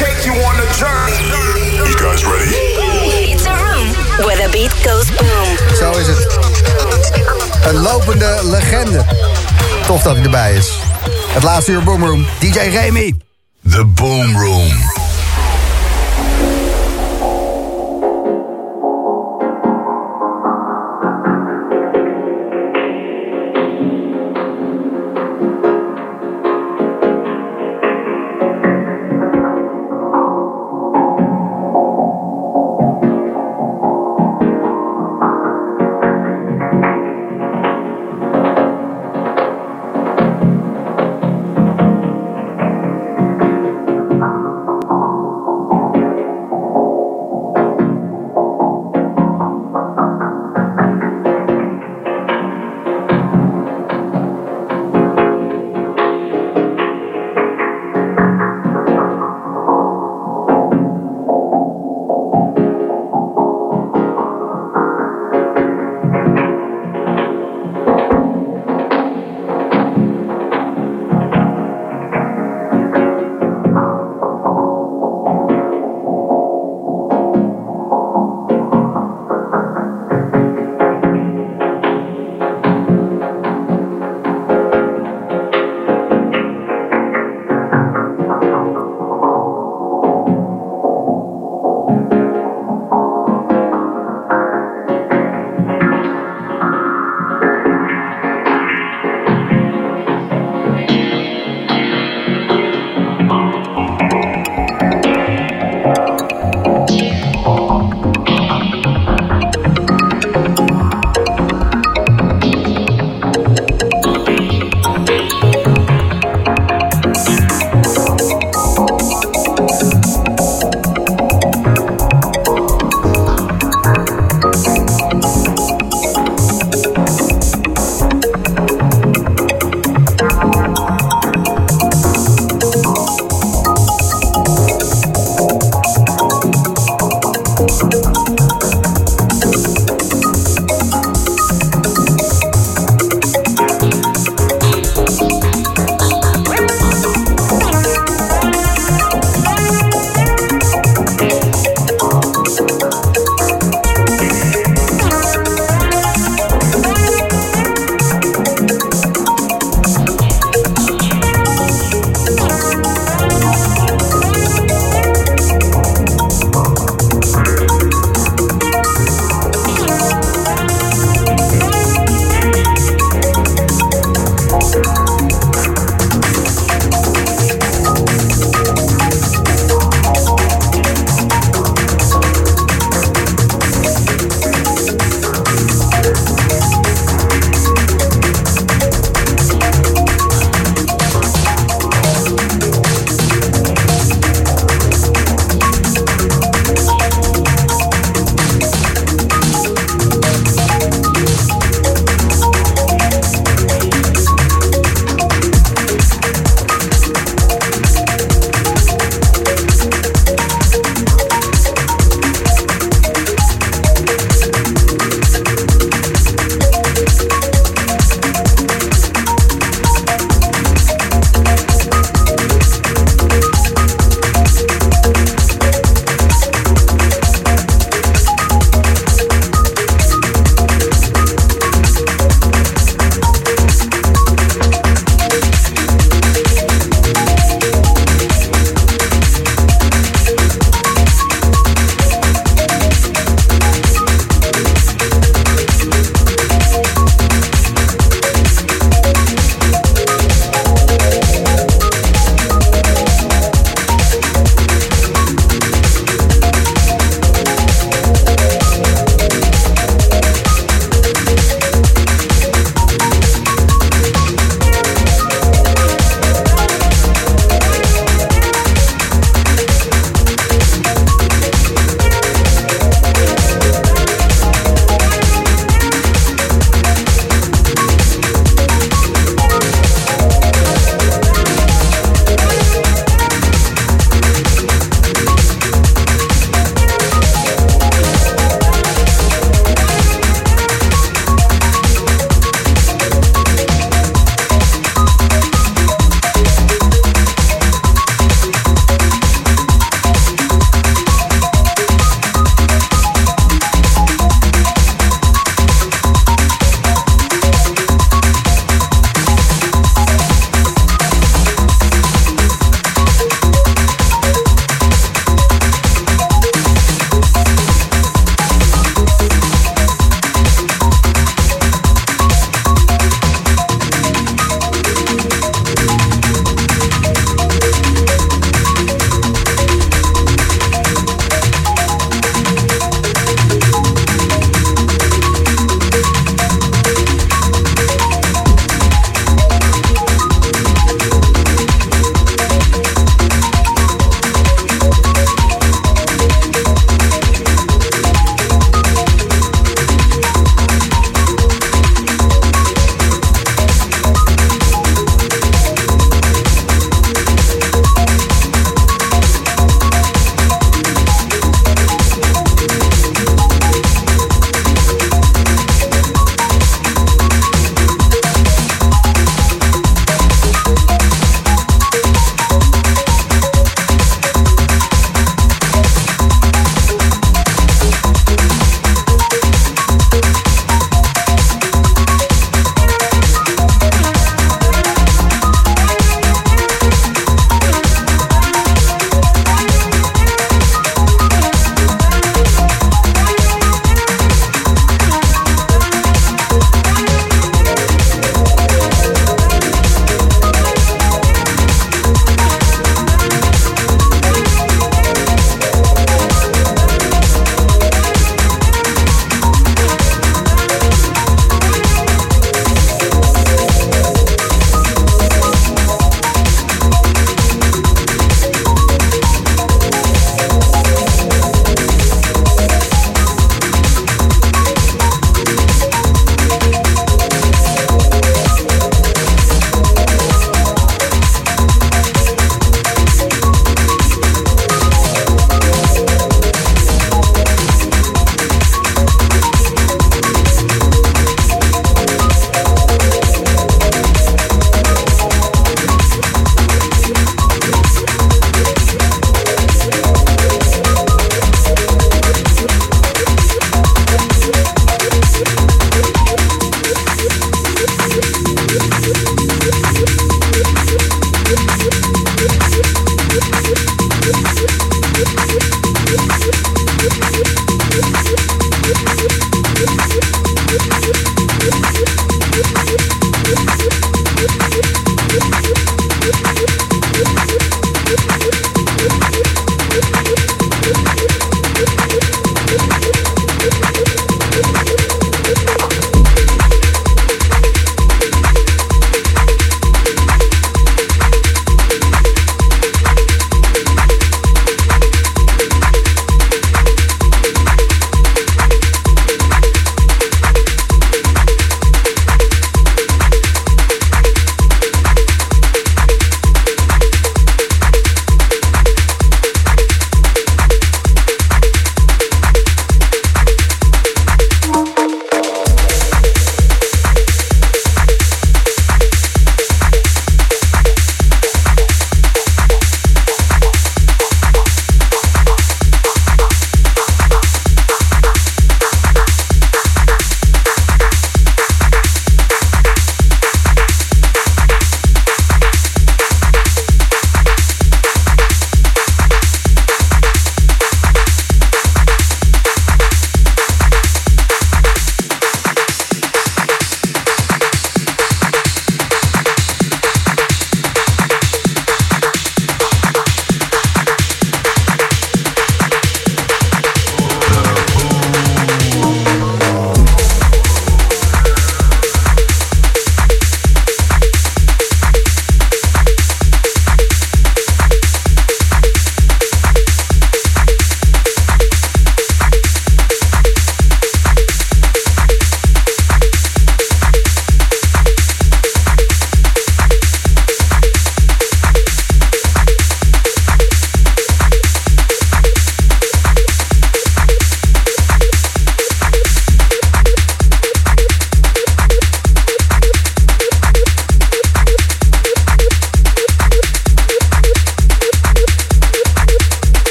take you on a journey. You guys ready? It's a room where the beat goes boom. Zo is het. Een lopende legende. Tof dat hij erbij is. Het laatste uur Boomroom. DJ Remy. The Boom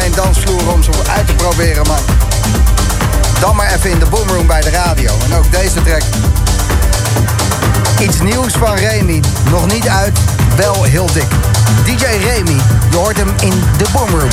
geen dansvloer om ze uit te proberen, maar dan maar even in de boomroom bij de radio. En ook deze track. Iets nieuws van Remy. Nog niet uit, wel heel dik. DJ Remy, je hoort hem in de boomroom.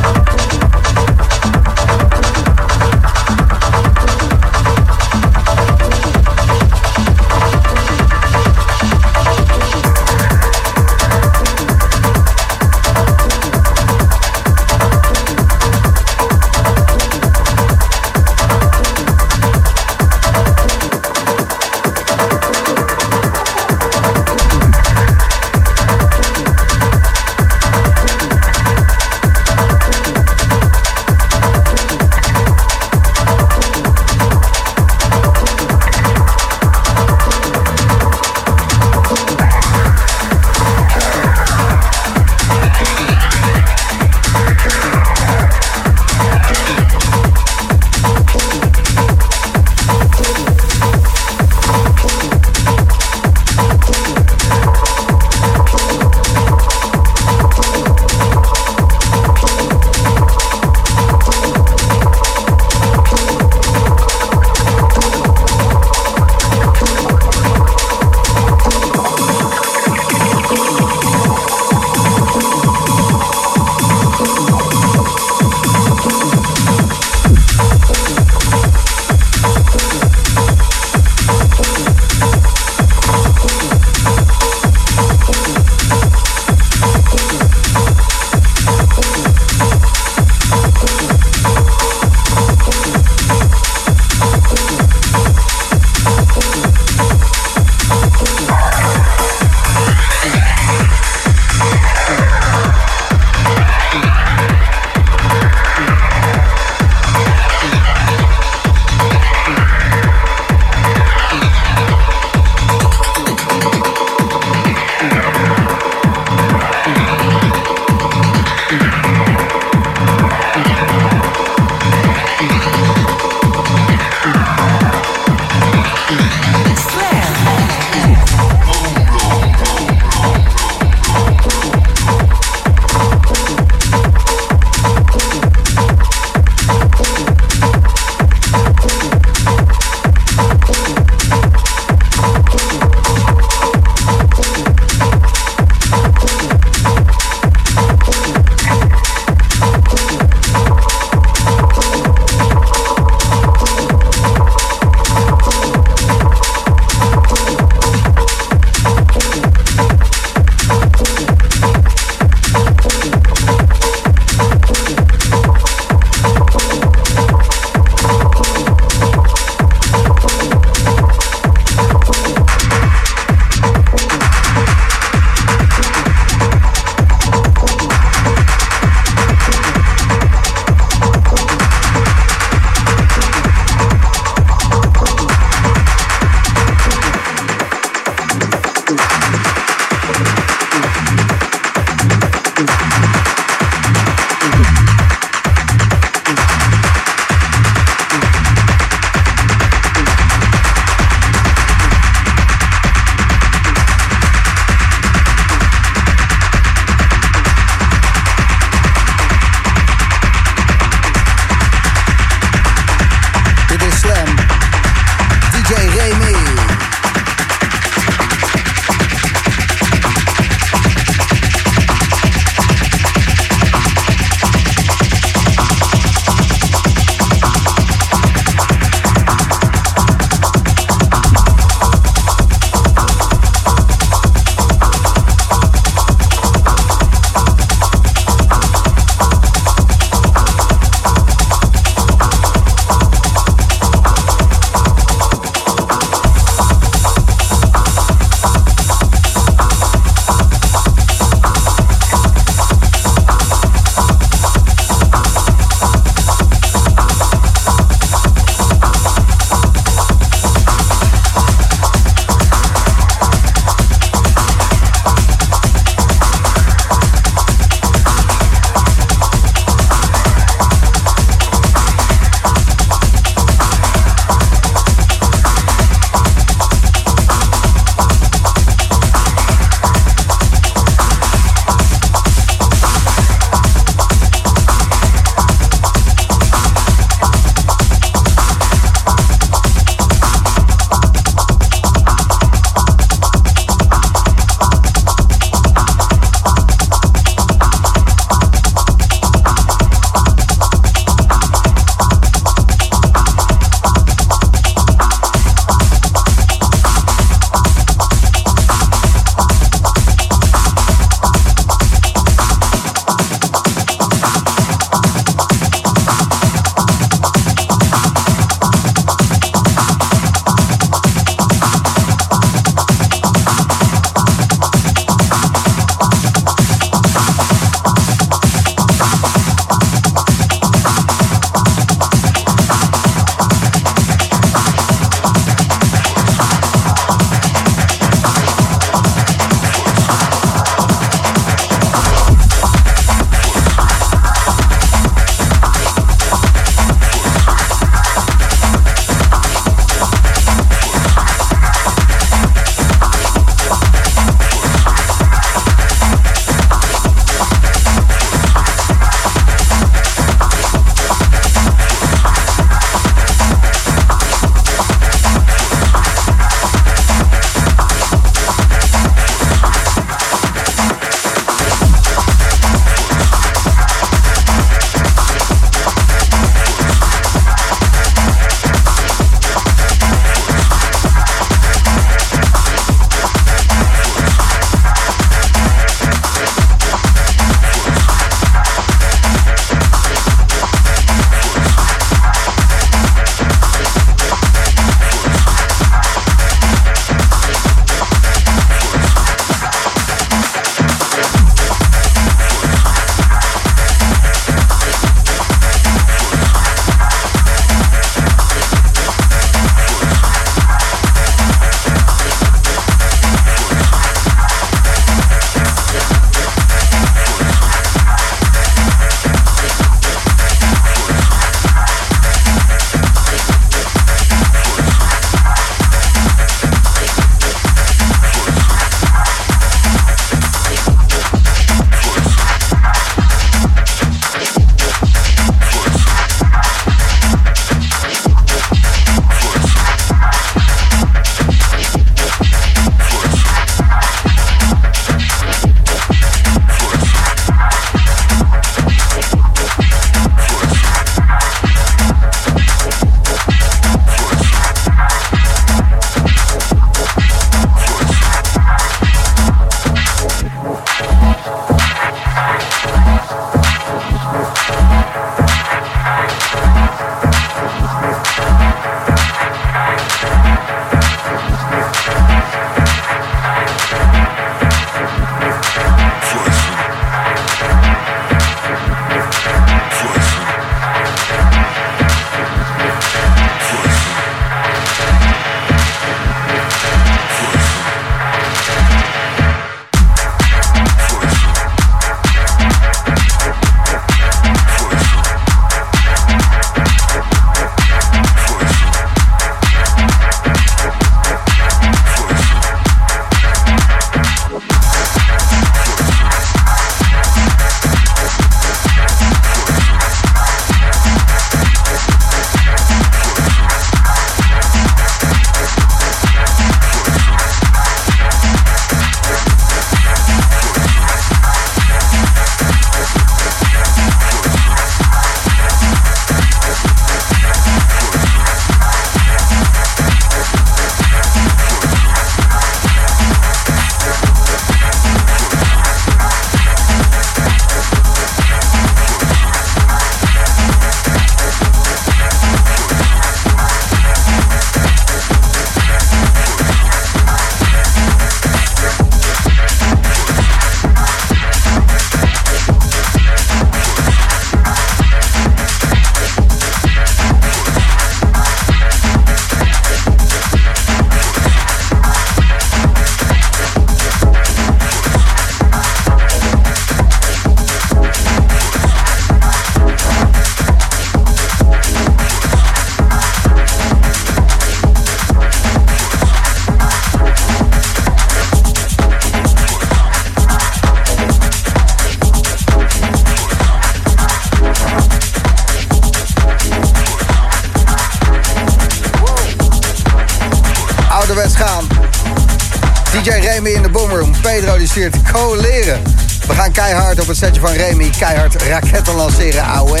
Coleren. We gaan keihard op het setje van Remy. Keihard raketten lanceren. Auwe.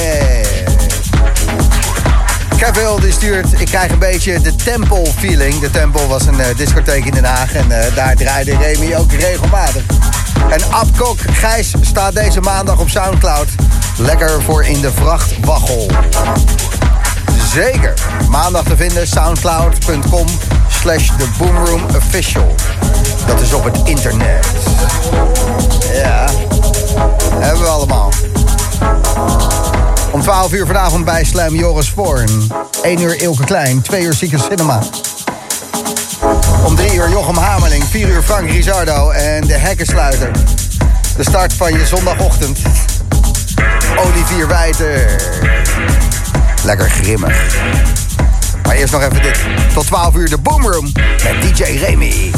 Kevin die stuurt, ik krijg een beetje de Temple feeling. De Temple was een uh, discotheek in Den Haag en uh, daar draaide Remy ook regelmatig. En Abkok Gijs staat deze maandag op Soundcloud. Lekker voor in de vrachtwaggel. Zeker. Maandag te vinden soundcloud.com slash The Boomroom Official. Dat is op het internet. Ja, hebben we allemaal. Om 12 uur vanavond bij Slam Joris Voorn. 1 uur Ilke Klein, 2 uur Zieke Cinema. Om 3 uur Jochem Hameling, 4 uur Frank Rizardo en de hekkensluiter. De start van je zondagochtend. Olivier Wijter. Lekker grimmig. Maar eerst nog even dit. Tot 12 uur de Boomroom met DJ Remy.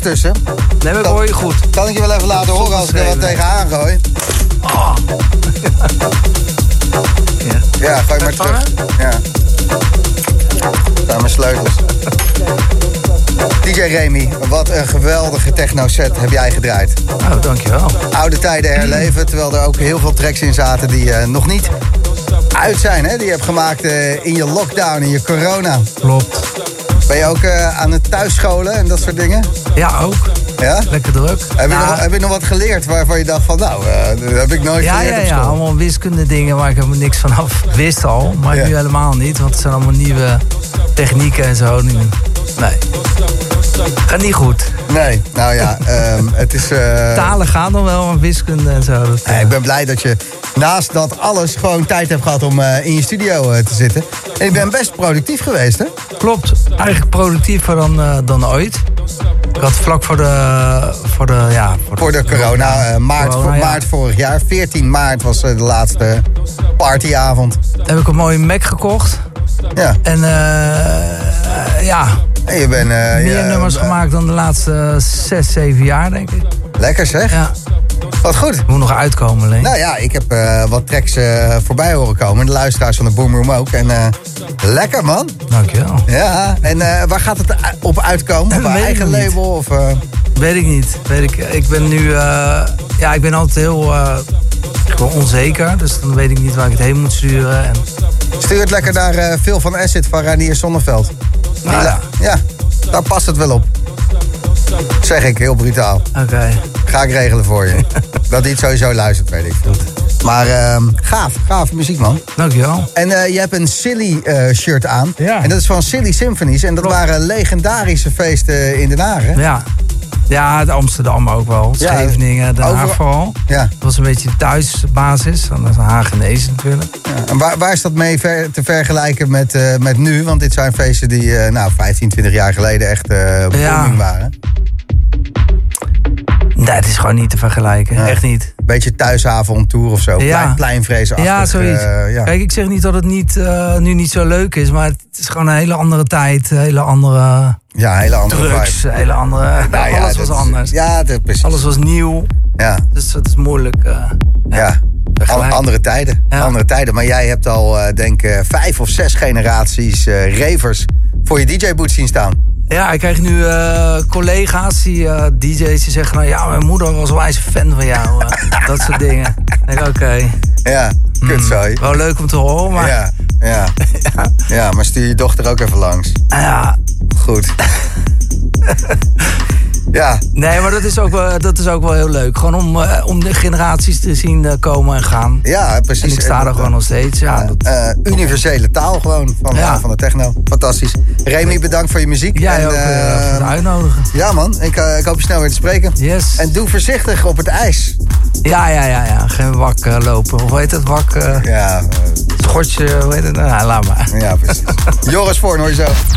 Tussen. Nee, maar ik hoor je goed. Kan ik je wel even laten horen als ik er wat tegenaan gooi? Ja. Ja, gooi maar terug. Ja. Daar mijn sleutels. DJ Remy, wat een geweldige techno-set heb jij gedraaid. Oh, dankjewel. Oude tijden herleven, terwijl er ook heel veel tracks in zaten die eh, nog niet uit zijn. Hè? Die je hebt gemaakt eh, in je lockdown, in je corona. Klopt. Ben je ook eh, aan het thuisscholen en dat soort dingen? Ja, ook. Ja? Lekker druk. Heb je, Ja, nog, heb je nog wat geleerd waarvan je dacht van, nou, eh, dat heb ik nooit ja, geleerd ja, op ja, school? allemaal wiskunde dingen waar ik helemaal niks van af wist al. Maar Ja. nu helemaal niet, want het zijn allemaal nieuwe technieken en zo. Nu, nee. Gaat niet goed. Nee, nou ja, ehm, het is... eh, Talen gaan dan wel, maar wiskunde en zo. Dat, Ja, ik ben blij dat je naast dat alles gewoon tijd hebt gehad om in je studio te zitten. En ik ben best productief geweest, hè? Klopt. Eigenlijk productiever dan, eh, dan ooit. Ik had vlak voor de... Voor de, ja, Voor de corona, eh, maart, Corona, voor, ja. maart vorig jaar. 14 maart was eh, de laatste partyavond. heb ik een mooie Mac gekocht. Ja, En ja, en je bent... meer ja, nummers gemaakt dan de laatste zes, zeven jaar, denk ik. Lekker zeg. Ja, Wat goed. moet nog uitkomen alleen. Nou ja, ik heb eh, wat tracks eh, voorbij horen komen. De luisteraars van de Boomroom ook. En eh, lekker man. Dankjewel. Ja, en waar gaat het op uitkomen? Op een ik eigen label? Of, Weet ik niet. Weet ik, ik ben nu... ja, ik ben altijd heel gewoon onzeker. Dus dan weet ik niet waar ik het heen moet sturen. En, Stuur het lekker naar Phil van Asset van Ranier Zonneveld. Die Nou la- ja, daar past het wel op. Zeg ik, heel brutaal. Oké. Ga ik regelen voor je. Dat hij het sowieso luistert, weet ik. Maar ehm, gaaf, gaaf muziek, man. Dankjewel. En eh, je hebt een Silly eh, shirt aan. Ja. En dat is van Silly Symphonies. En dat Klopt. waren legendarische feesten in Den Haag, hè? Ja. Ja, Amsterdam ook wel. Ja, Scheveningen, Den Haag vooral. Ja. Dat was een beetje de thuisbasis. Dan is Hagenees natuurlijk. ja. En waar, waar is dat mee ver- te vergelijken met, eh, met nu? Want dit zijn feesten die eh, nou, 15, 20 jaar geleden echt eh booming waren. Nee, het is gewoon niet te vergelijken. Ja. Echt niet. Beetje thuisavondtour of zo. Ja. Plein, pleinvreesachtig. Ja, zoiets. eh, ja. Kijk, ik zeg niet dat het niet, nu niet zo leuk is. Maar het is gewoon een hele andere tijd. Een hele andere ja, hele andere drugs. vibe. Een hele andere... Nou ja, alles dat was anders. Ja, dat, precies. Alles was nieuw. Ja, Dus het is moeilijk. eh, ja. Andere tijden. Ja. Andere tijden. Maar jij hebt al, eh, denk ik, vijf of zes generaties eh ravers voor je DJ-boot zien staan. Ja, ik krijg nu eh, collega's, die eh, DJ's, die zeggen... Nou, ja, mijn moeder was wel eens een fan van jou. eh, dat soort dingen. Ik denk, oké. Ja, kutzooi. Wel leuk om te horen, maar... Ja, ja. ja, maar stuur je dochter ook even langs. Ja, Goed. Ja, Nee, maar dat is ook wel, dat is ook wel heel leuk. Gewoon om, eh, om de generaties te zien eh, komen en gaan. ja, precies. En ik sta En er dat, gewoon nog steeds. Ja, dat, eh, universele taal gewoon van, Ja. eh, van de techno. Fantastisch. Remy, bedankt voor je muziek. jij En, ook eh, eh, voor het uitnodigen. Ja man, ik, eh, ik hoop je snel weer te spreken. Yes. En doe voorzichtig op het ijs. Ja, ja, ja, ja. Geen wak eh, lopen. Of hoe heet het? Wak, eh Ja, eh, schotje, hoe heet het? Nou, laat maar. ja precies. Joris Voorn hoor je zo.